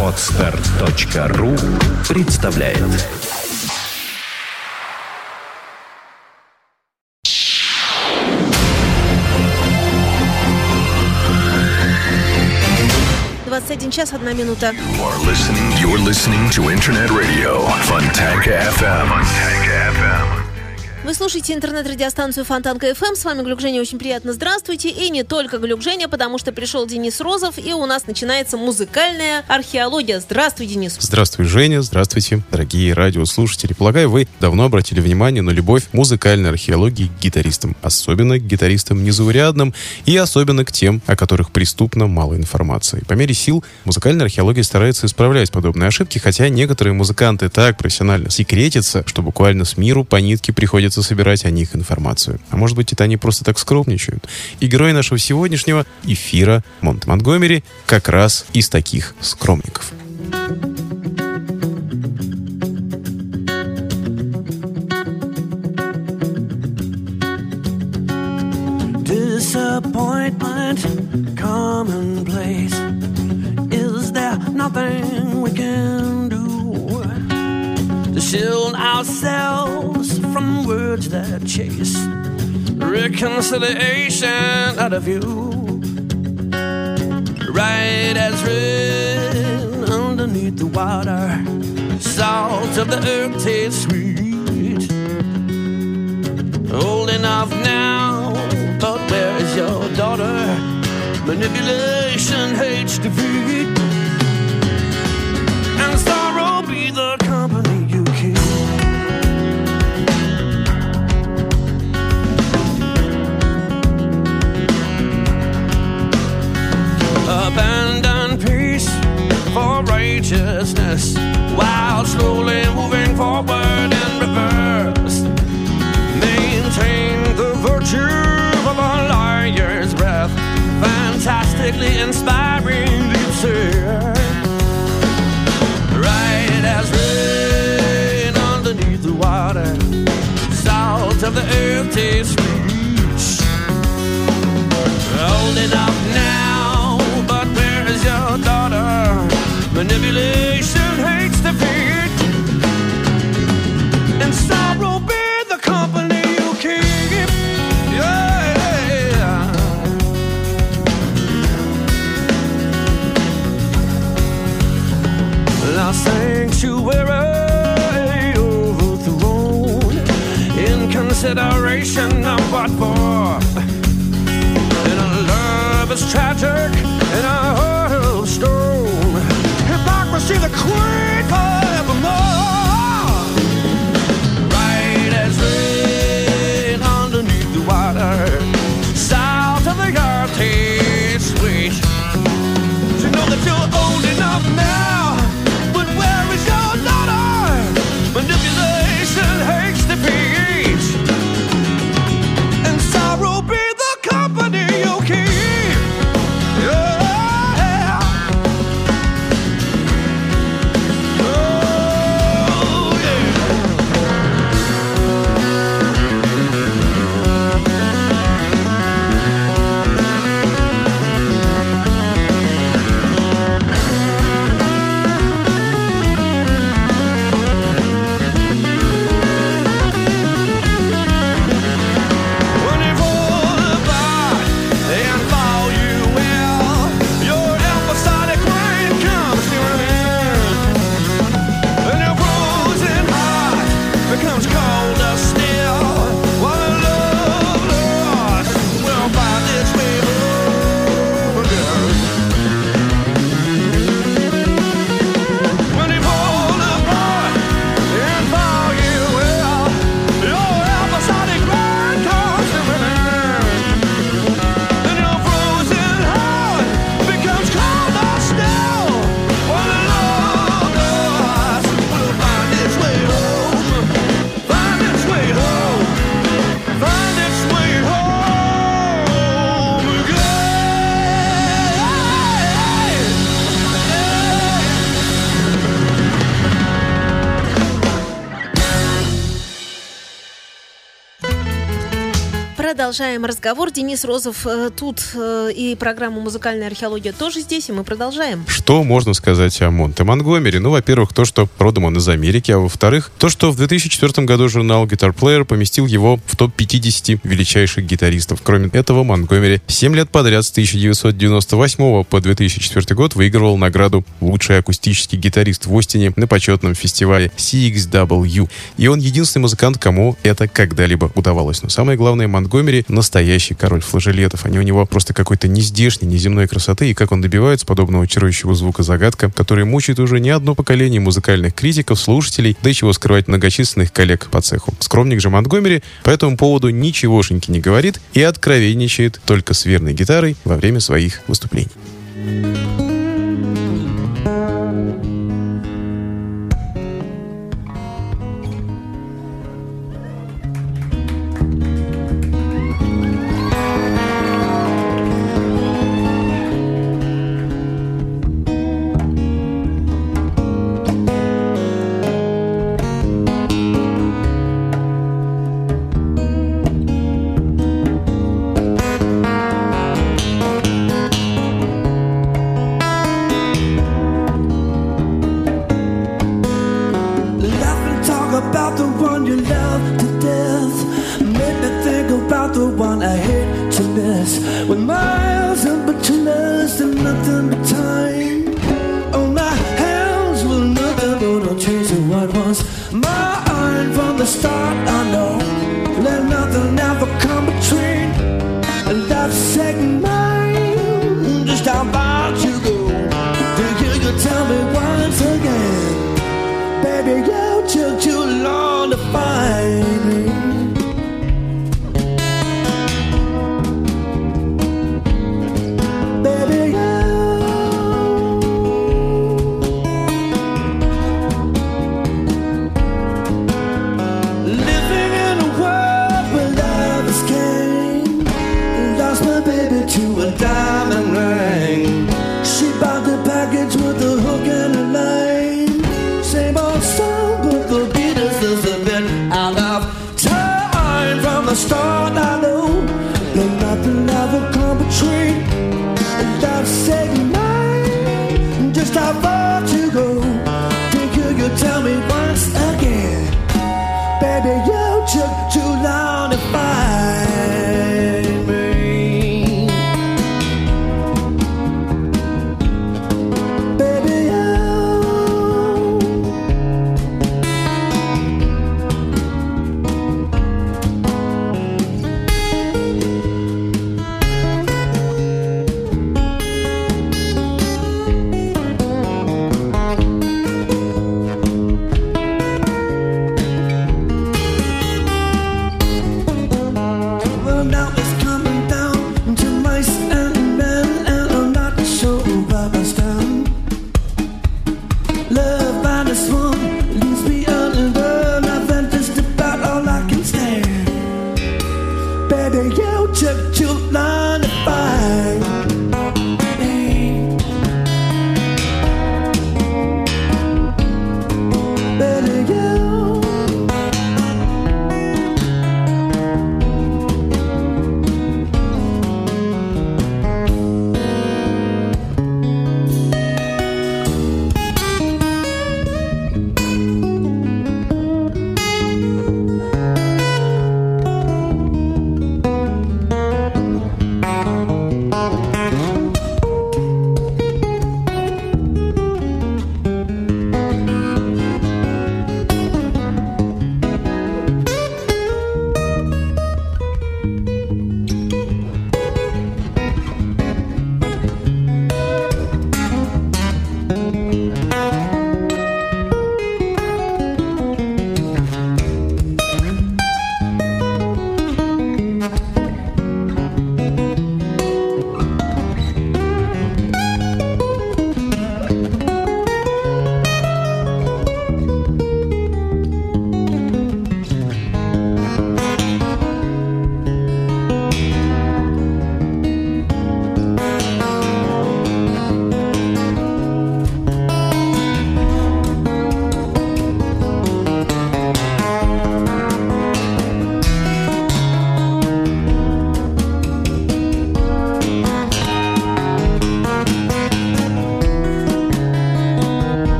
Отстар.ру представляет один час, одна минута. You're listening, you're listening to Internet Radio Fontanka FM. Fontanka FM. Вы слушаете интернет-радиостанцию Фонтанка FM. С вами Глюк Женя. Очень приятно. Здравствуйте. И не только Глюк Женя, потому что пришел Денис Розов, и у нас начинается музыкальная археология. Здравствуй, Денис. Здравствуй, Женя. Здравствуйте, дорогие радиослушатели. Полагаю, вы давно обратили внимание на любовь музыкальной археологии к гитаристам. Особенно к гитаристам незаурядным и особенно к тем, о которых преступно мало информации. По мере сил музыкальная археология старается исправлять подобные ошибки, хотя некоторые музыканты так профессионально секретятся, что буквально с миру по нитке приходится собирать о них информацию. А может быть, это они просто так скромничают. И герой нашего сегодняшнего эфира Монт Монтгомери как раз из таких скромников. disappointment commonplace? Is there nothing we can do shield ourselves from words that chase reconciliation out of you? Right as rain underneath the water, salt of the earth tastes sweet. Old enough now, but where is your daughter? Manipulation hates defeat. Righteousness while slowly moving forward in reverse maintain the virtue of a liar's breath. Fantastically inspiring, deep say. Right as rain underneath the water, salt of the earth tastes продолжаем разговор. Денис Розов э, тут, э, и программа «Музыкальная археология» тоже здесь, и мы продолжаем. Что можно сказать о Монте Монгомери? Ну, во-первых, то, что родом он из Америки, а во-вторых, то, что в 2004 году журнал Guitar Player поместил его в топ-50 величайших гитаристов. Кроме этого, Монгомери 7 лет подряд с 1998 по 2004 год выигрывал награду «Лучший акустический гитарист» в Остине на почетном фестивале CXW. И он единственный музыкант, кому это когда-либо удавалось. Но самое главное, Монгомери — настоящий король флажелетов. Они у него просто какой-то нездешней, неземной красоты. И как он добивается подобного чарующего звука загадка, который мучает уже не одно поколение музыкальных критиков, слушателей, да и чего скрывать многочисленных коллег по цеху. Скромник же Монгомери по этому поводу ничегошеньки не говорит и откровенничает только с верной гитарой во время своих выступлений.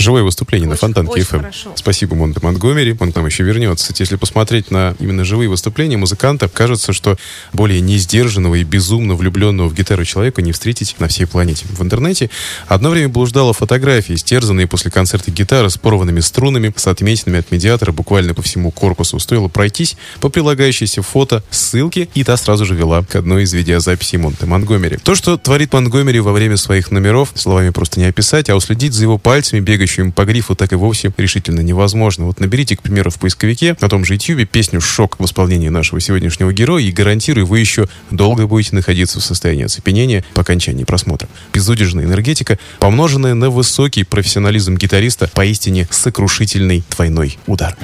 Живое выступление на Очень- Фонтанке очень FM. хорошо. Спасибо Монте Монтгомери. Он к нам еще вернется. Если посмотреть на именно живые выступления музыканта, кажется, что более несдержанного и безумно влюбленного в гитару человека не встретить на всей планете. В интернете одно время блуждала фотографии, стерзанные после концерта гитары с порванными струнами, с отметинами от медиатора буквально по всему корпусу. Стоило пройтись по прилагающейся фото ссылке, и та сразу же вела к одной из видеозаписей Монте Монгомери. То, что творит Монгомери во время своих номеров, словами просто не описать, а уследить за его пальцами, бегающими по грифу, так и вовсе решительно невозможно. Вот наберите, к примеру, в поисковике на том же YouTube песню «Шок» в исполнении нашего сегодняшнего героя, и гарантирую, вы еще долго будете находиться в состоянии оцепенения по окончании просмотра. Безудержная энергетика, помноженная на высокий профессионализм гитариста, поистине сокрушительный двойной удар.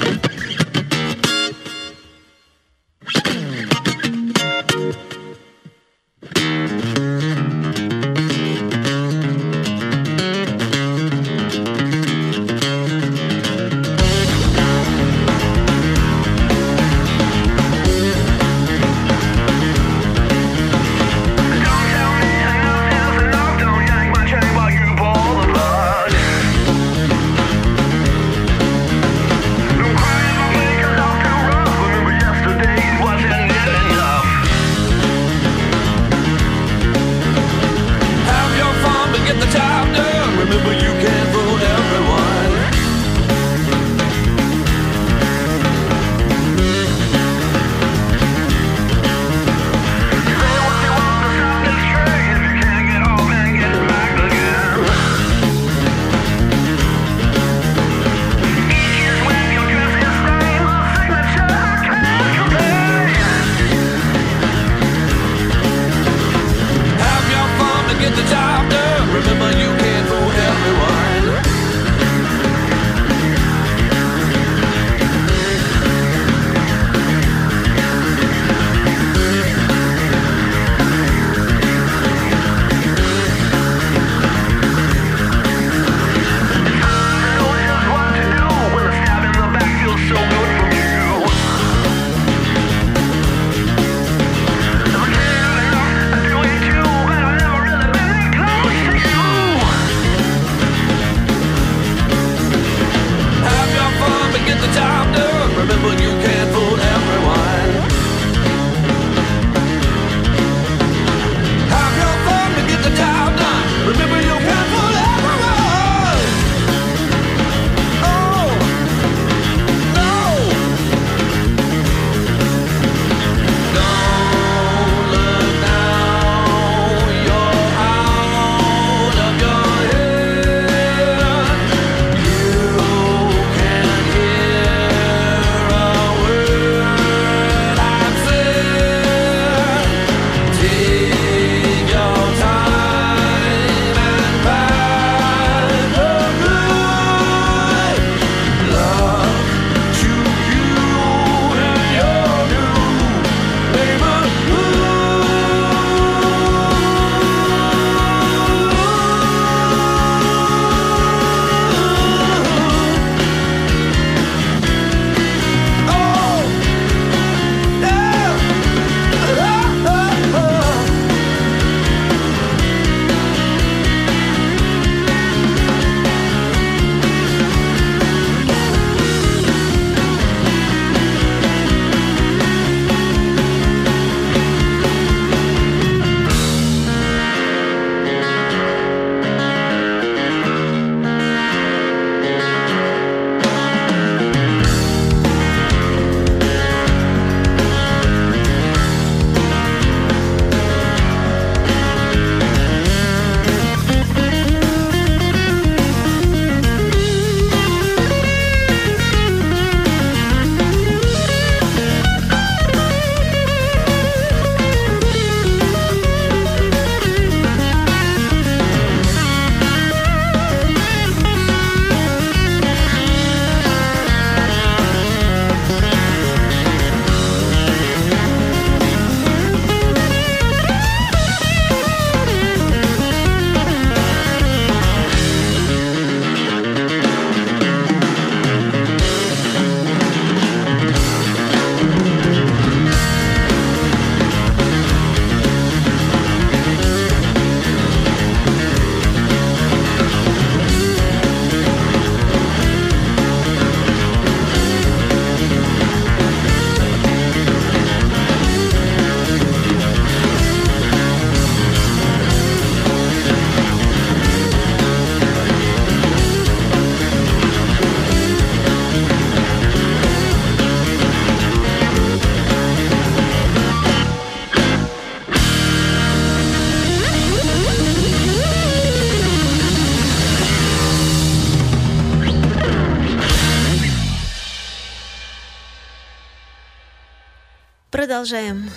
Продолжаем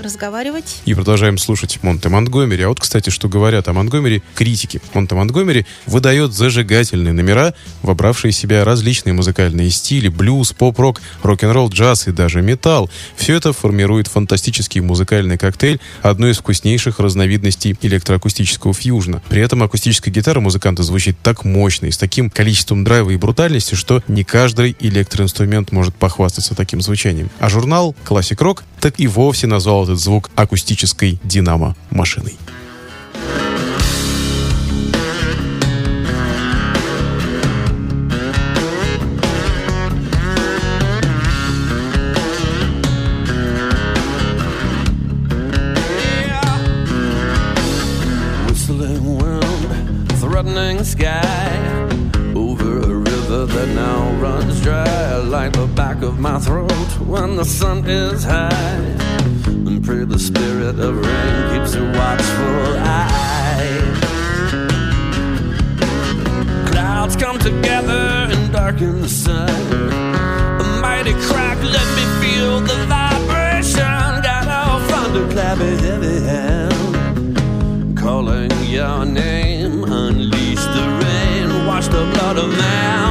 разговаривать. И продолжаем слушать Монте Монтгомери. А вот, кстати, что говорят о Монтгомери критики. Монте Монтгомери выдает зажигательные номера, вобравшие в себя различные музыкальные стили, блюз, поп-рок, рок-н-ролл, джаз и даже металл. Все это формирует фантастический музыкальный коктейль, одной из вкуснейших разновидностей электроакустического фьюжна. При этом акустическая гитара музыканта звучит так мощно и с таким количеством драйва и брутальности, что не каждый электроинструмент может похвастаться таким звучанием. А журнал Classic Rock так и вовсе назвал этот звук акустической dry Like the sun is high pray the spirit of rain keeps a watchful eye. Clouds come together and darken the sun. A mighty crack, let me feel the vibration Got a thunderclap, a heavy hand. Calling your name. Unleash the rain, wash the blood of man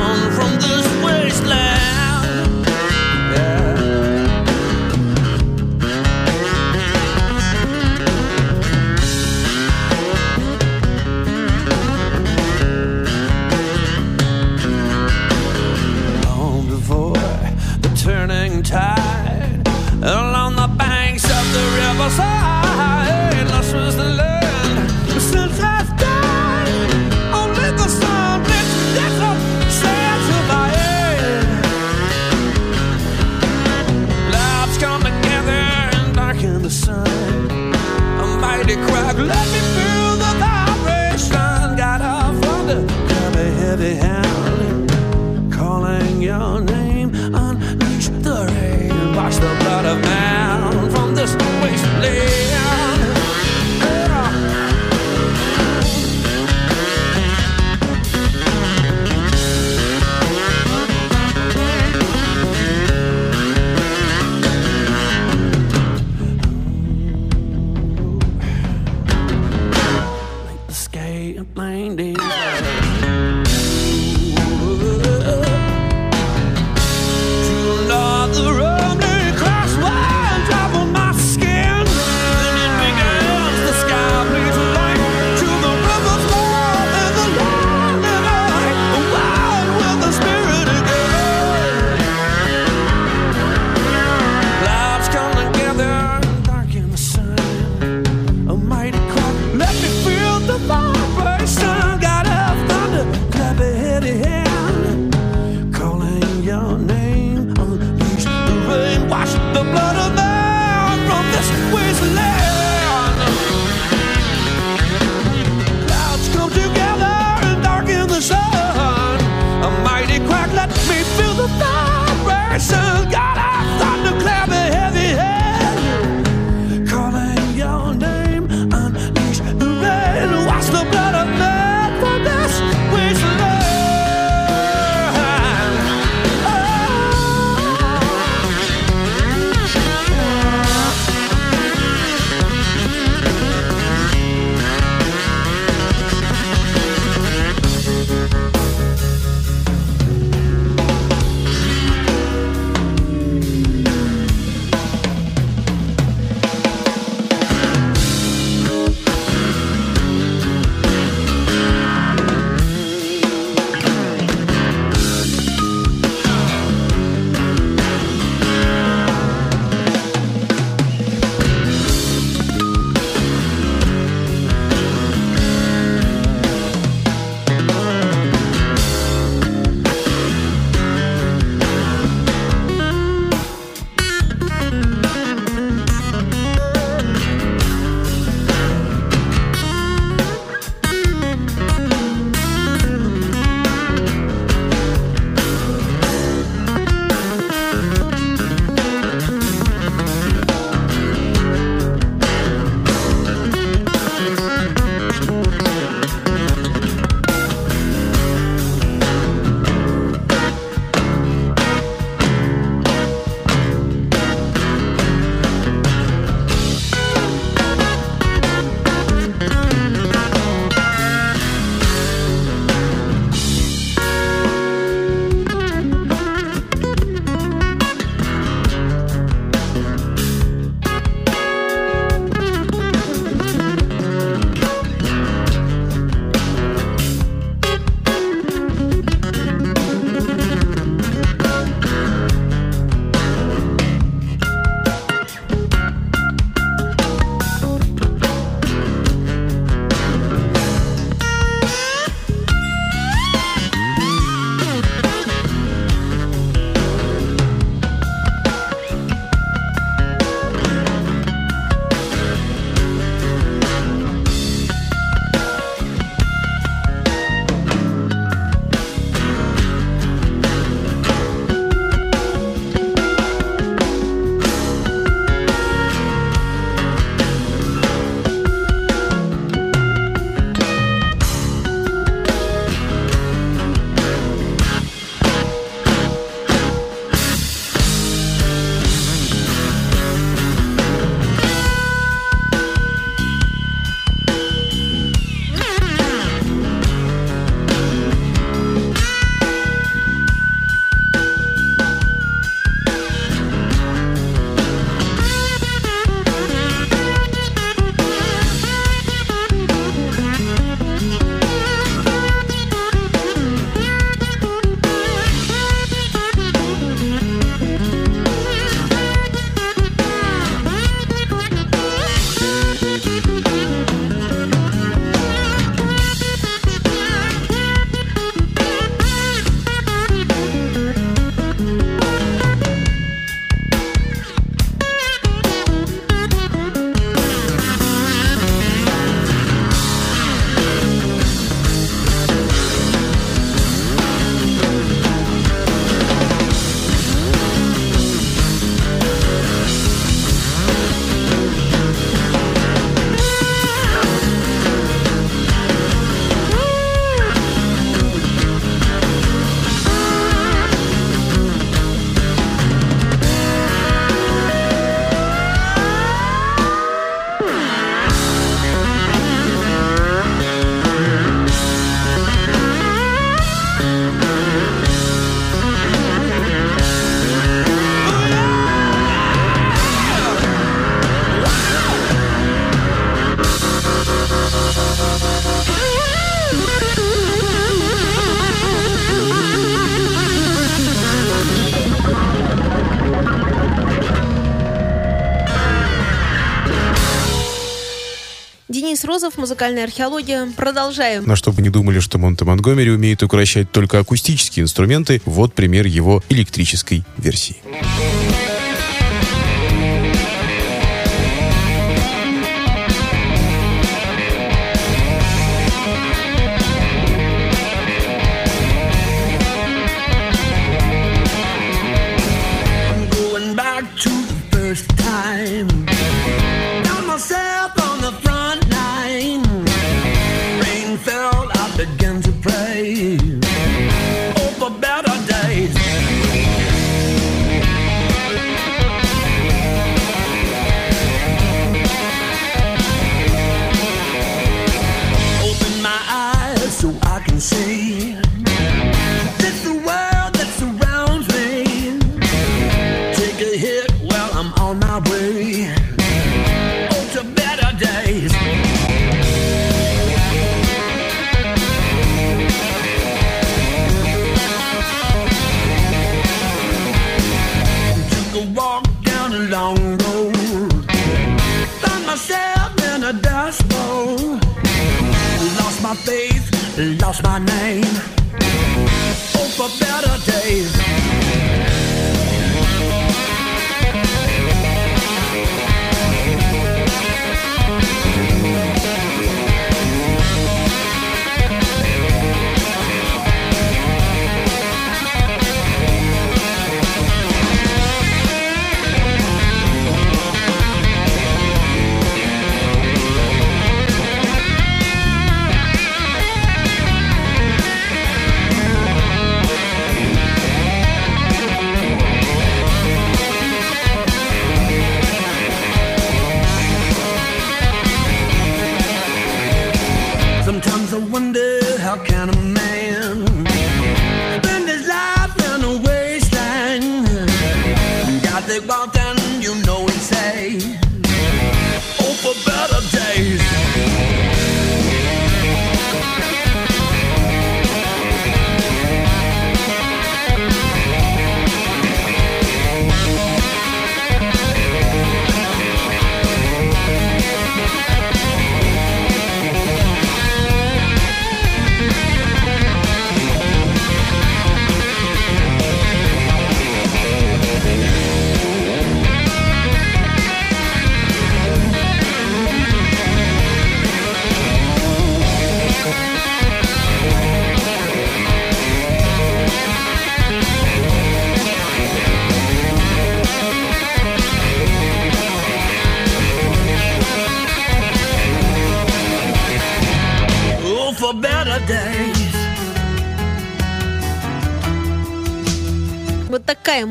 Денис Розов, музыкальная археология. Продолжаем. На чтобы не думали, что Монте Монгомери умеет укращать только акустические инструменты, вот пример его электрической версии.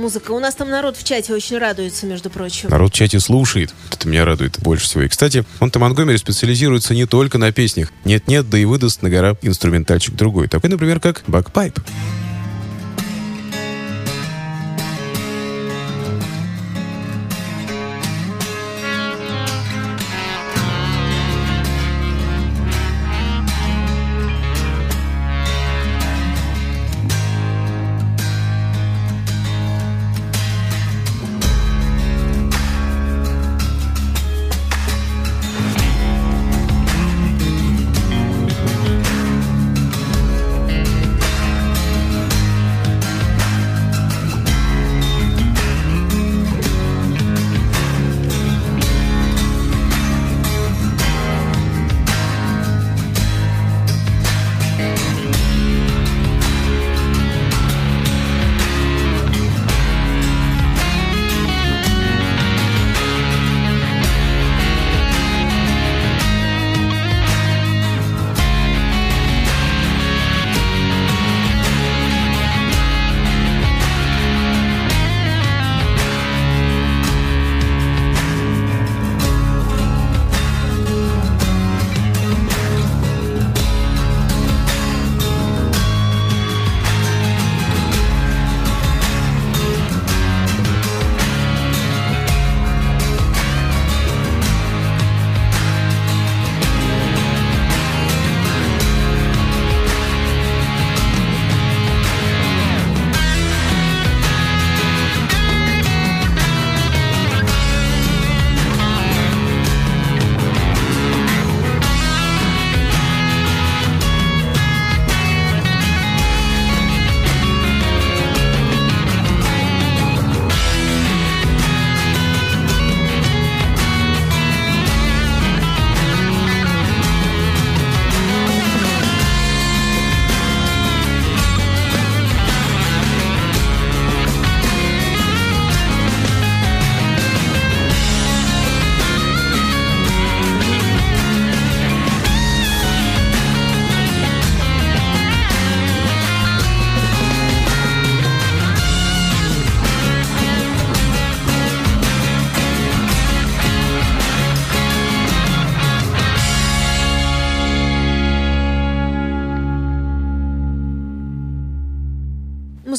Музыка. У нас там народ в чате очень радуется, между прочим. Народ в чате слушает. Это меня радует больше всего. И, кстати, Монте Монгомери специализируется не только на песнях. Нет-нет, да и выдаст на гора инструментальчик другой. Такой, например, как бакпайп. Thank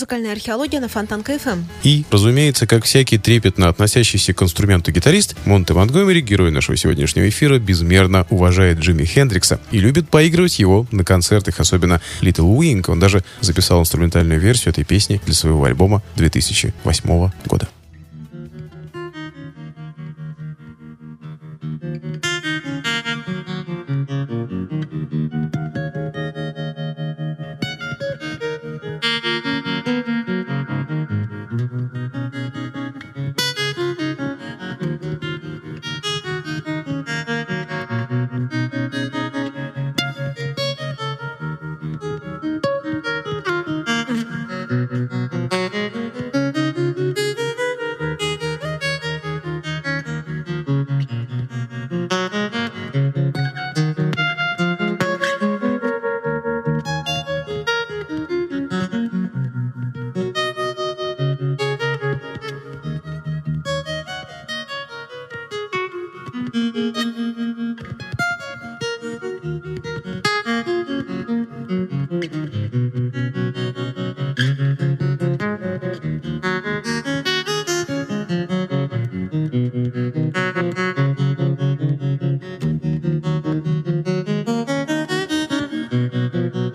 музыкальная археология на Фонтанка ФМ. И, разумеется, как всякий трепетно относящийся к инструменту гитарист, Монте Монтгомери, герой нашего сегодняшнего эфира, безмерно уважает Джимми Хендрикса и любит поигрывать его на концертах, особенно Little Wing. Он даже записал инструментальную версию этой песни для своего альбома 2008 года. Mm-hmm.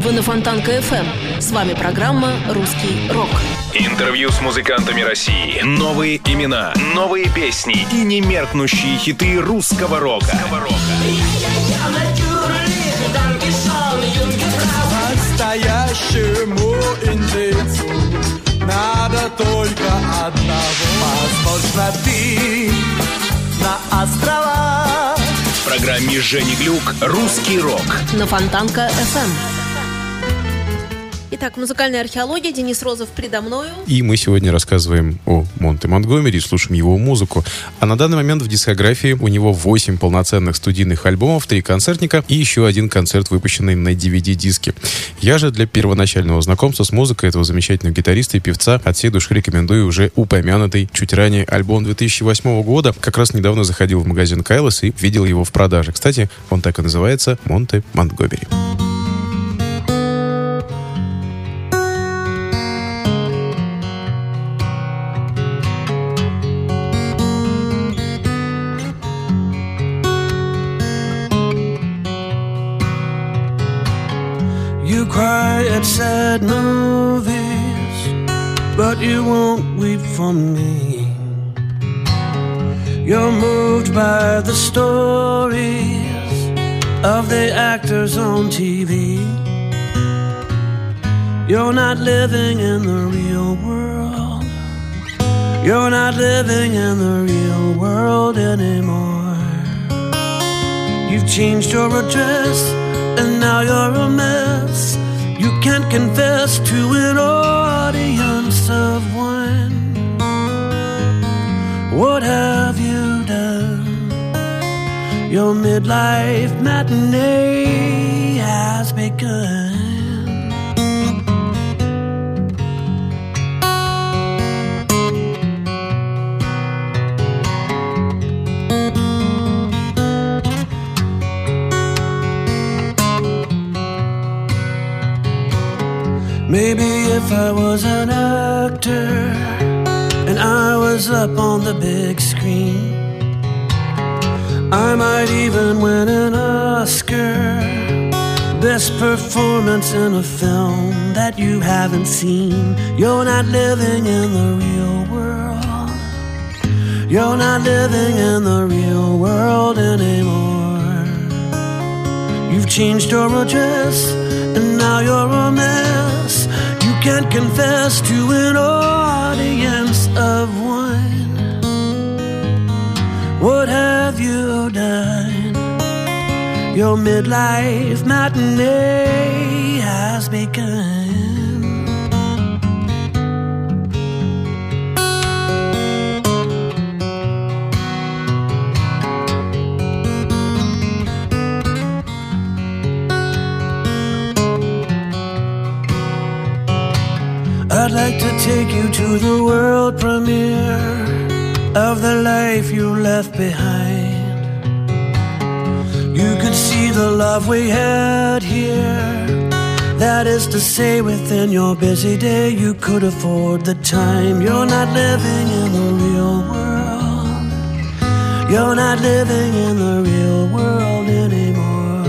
Вы на Фонтанка FM. С вами программа «Русский рок». Интервью с музыкантами России. Новые имена, новые песни и немеркнущие хиты русского рока. Настоящему индейцу надо только одного. Возможно, ты на острова. В программе Жени Глюк «Русский рок». На Фонтанка FM. Итак, музыкальная археология. Денис Розов предо мною. И мы сегодня рассказываем о Монте Монтгомери, слушаем его музыку. А на данный момент в дискографии у него 8 полноценных студийных альбомов, 3 концертника и еще один концерт, выпущенный на DVD-диске. Я же для первоначального знакомства с музыкой этого замечательного гитариста и певца от всей души рекомендую уже упомянутый чуть ранее альбом 2008 года. Как раз недавно заходил в магазин Кайлос и видел его в продаже. Кстати, он так и называется «Монте Монтгомери». You at sad movies, but you won't weep for me. You're moved by the stories of the actors on TV. You're not living in the real world. You're not living in the real world anymore. You've changed your address and now you're a mess. You can't confess to an audience of one. What have you done? Your midlife matinee has begun. If I was an actor and I was up on the big screen, I might even win an Oscar. Best performance in a film that you haven't seen. You're not living in the real world. You're not living in the real world anymore. You've changed your address and now you're a mess. Can't confess to an audience of one. What have you done? Your midlife matinee has begun. I'd like to take you to the world premiere of the life you left behind. You could see the love we had here. That is to say, within your busy day, you could afford the time. You're not living in the real world. You're not living in the real world anymore.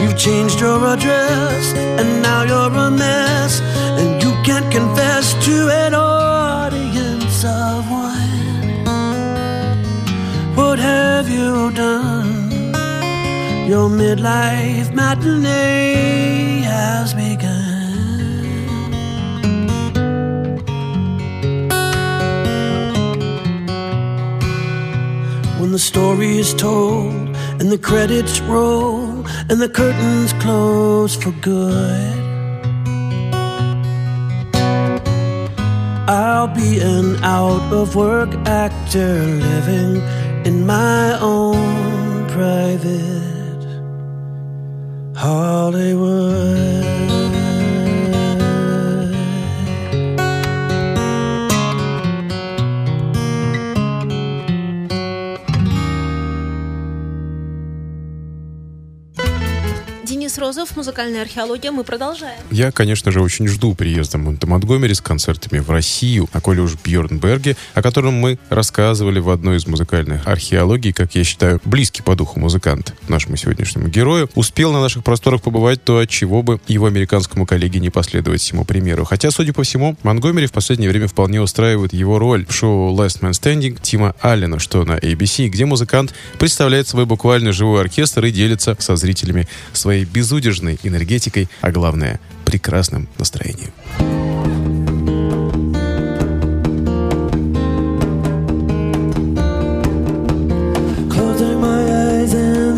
You've changed your address, and now you're a mess. Can't confess to an audience of one. What have you done? Your midlife matinee has begun. When the story is told and the credits roll and the curtains close for good. I'll be an out of work actor living in my own private Hollywood. Денис Розов, музыкальная археология. Мы продолжаем. Я, конечно же, очень жду приезда Монте Монтгомери с концертами в Россию, а коли уж Бьернберге, о котором мы рассказывали в одной из музыкальных археологий, как я считаю, близкий по духу музыкант нашему сегодняшнему герою, успел на наших просторах побывать, то от чего бы его американскому коллеге не последовать всему примеру. Хотя, судя по всему, Монгомери в последнее время вполне устраивает его роль в шоу Last Man Standing Тима Аллена, что на ABC, где музыкант представляет свой буквально живой оркестр и делится со зрителями своей безудержной энергетикой, а главное, прекрасным настроением. My eyes and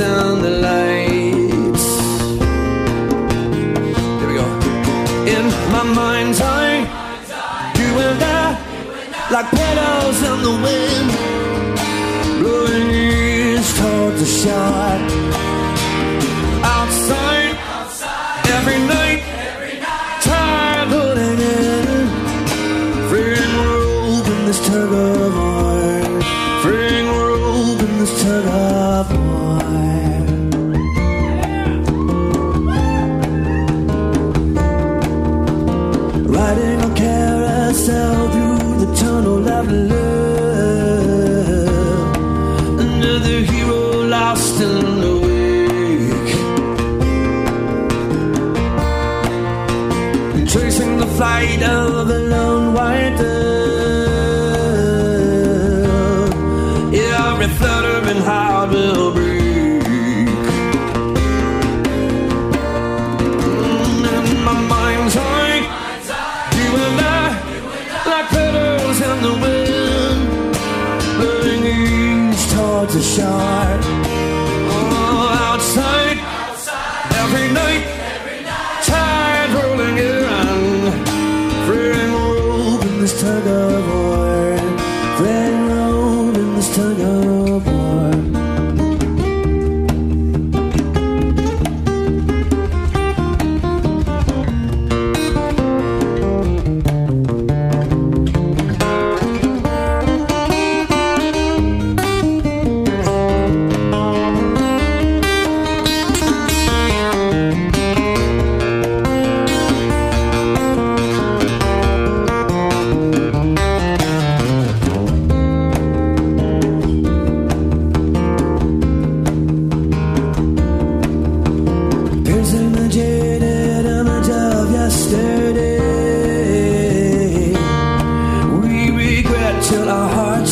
and the lights. There we go. In my mind's eye, you and I, like petals in the wind, blowing east toward the shore.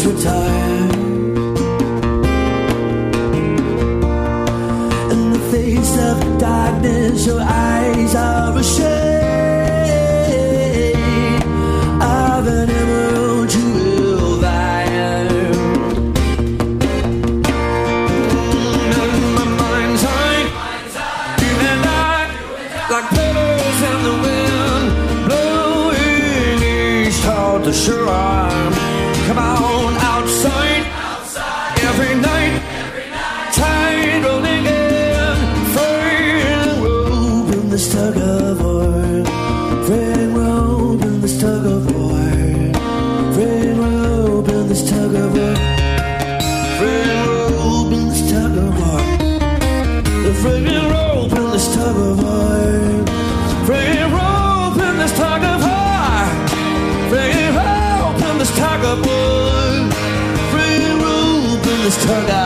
too tired. War.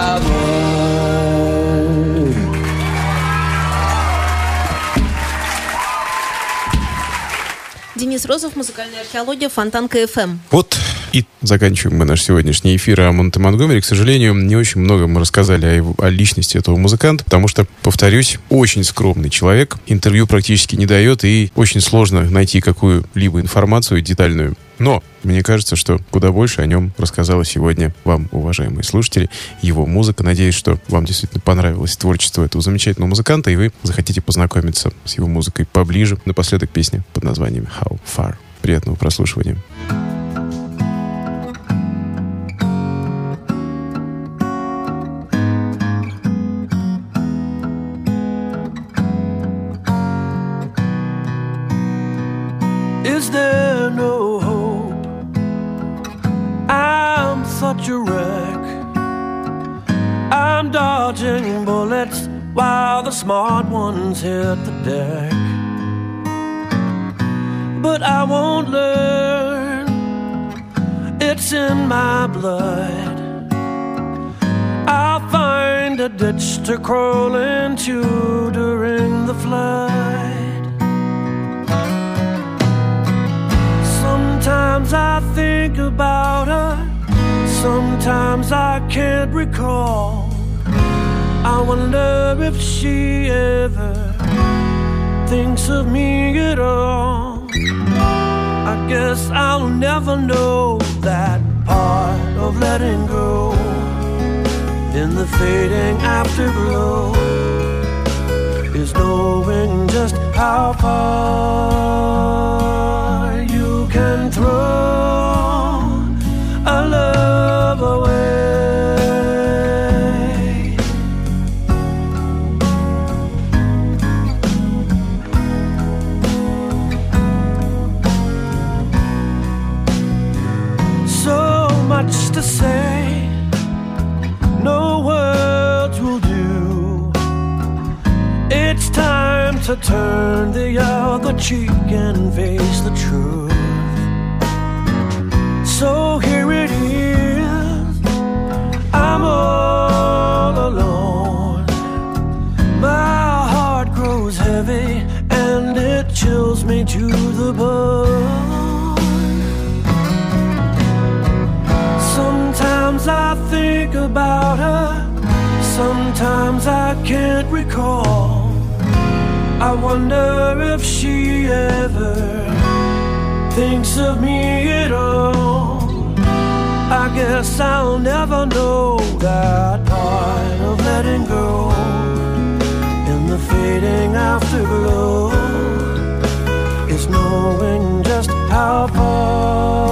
Денис Розов, музыкальная археология, Фонтан КФМ. Вот и заканчиваем мы наш сегодняшний эфир о Монте Монгомери. К сожалению, не очень много мы рассказали о, его, о личности этого музыканта, потому что, повторюсь, очень скромный человек. Интервью практически не дает, и очень сложно найти какую-либо информацию детальную Но мне кажется, что куда больше о нем рассказала сегодня вам, уважаемые слушатели, его музыка. Надеюсь, что вам действительно понравилось творчество этого замечательного музыканта, и вы захотите познакомиться с его музыкой поближе. Напоследок песня под названием «How Far». Приятного прослушивания. Is such a wreck. I'm dodging bullets while the smart ones hit the deck. But I won't learn, it's in my blood. I'll find a ditch to crawl into during the flood. Sometimes I think about her, sometimes I can't recall. I wonder if she ever thinks of me at all. I guess I'll never know that part of letting go in the fading afterglow is knowing just how far you can throw love away. So much to say, no words will do. It's time to turn the other cheek and face the truth. So Sometimes I think about her, sometimes I can't recall. I wonder if she ever thinks of me at all. I guess I'll never know that part of letting go in the fading afterglow Oh.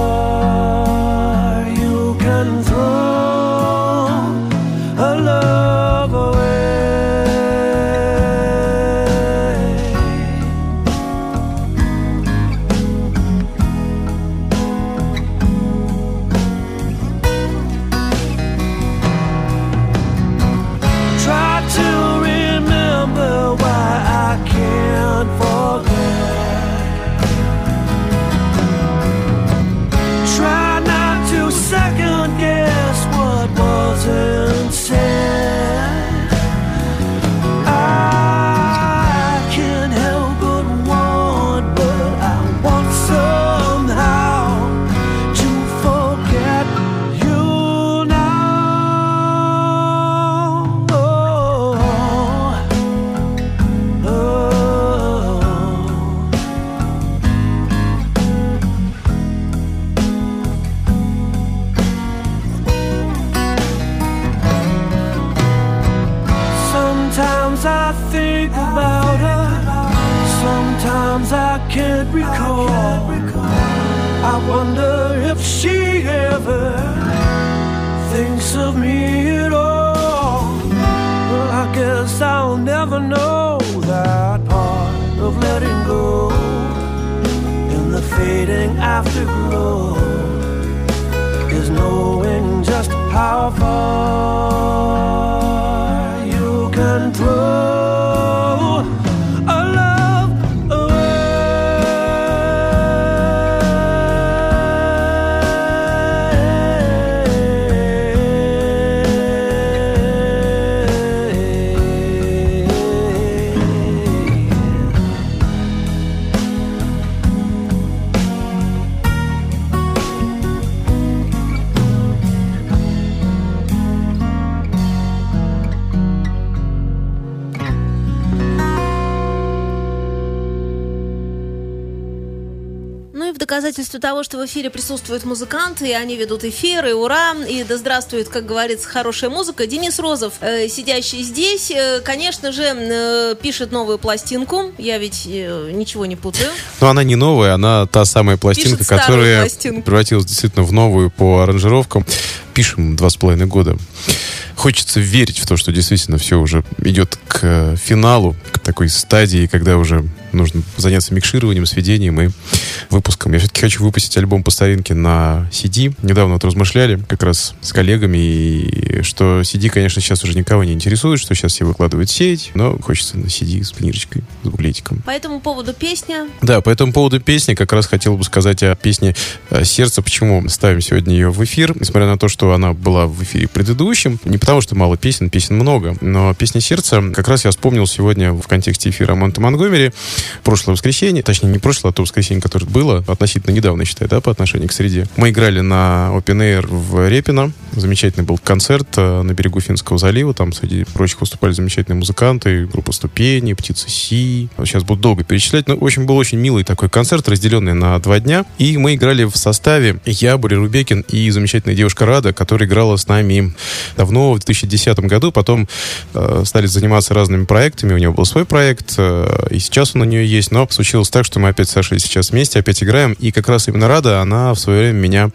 Afterglow доказательство того, что в эфире присутствуют музыканты, и они ведут эфир, и ура, и да здравствует, как говорится, хорошая музыка. Денис Розов, э, сидящий здесь, э, конечно же, э, пишет новую пластинку. Я ведь э, ничего не путаю. Но она не новая, она та самая пластинка, Пишет которая пластинку. превратилась действительно в новую по аранжировкам. Пишем два с половиной года. Хочется верить в то, что действительно все уже идет к э, финалу, к такой стадии, когда уже нужно заняться микшированием, сведением и выпуском. Я все-таки хочу выпустить альбом по старинке на CD. Недавно вот размышляли как раз с коллегами, и что CD, конечно, сейчас уже никого не интересует, что сейчас все выкладывают в сеть, но хочется на CD с планирочкой, с буклетиком. По этому поводу песня. Да, по этому поводу песни как раз хотел бы сказать о песне э, «Сердце». Почему ставим сегодня ее в эфир? Несмотря на то, что она была в эфире предыдущем. Не потому, что мало песен, песен много. Но песня «Сердце» как раз я вспомнил сегодня в контексте эфира Монта Монгомери. Прошлое воскресенье, точнее, не прошлое, а то воскресенье, которое было, относительно недавно, считай, да, по отношению к среде. Мы играли на Open Air в Репино. Замечательный был концерт э, на берегу Финского залива. Там, среди прочих, выступали замечательные музыканты. Группа «Ступени», «Птица Си». Сейчас буду долго перечислять. Но, в общем, был очень милый такой концерт, разделенный на два дня. И мы играли в составе я, Боря Рубекин и замечательная девушка Рада, которая играла с нами давно, в 2010 году. Потом э, стали заниматься разными проектами. У нее был свой проект, э, и сейчас он у нее есть. Но случилось так, что мы опять с Сашей сейчас вместе, опять играем. И как раз именно Рада, она в свое время меня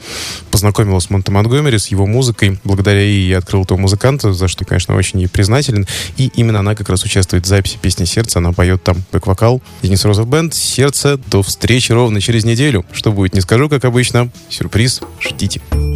познакомила с Монте Монтгомери, с его музыкой. Благодаря ей я открыл этого музыканта, за что, конечно, очень ей признателен. И именно она как раз участвует в записи песни «Сердце». Она поет там бэк-вокал. Денис Розов Бенд. «Сердце». До встречи ровно через неделю. Что будет, не скажу, как обычно. Сюрприз. Ждите. Сердцу,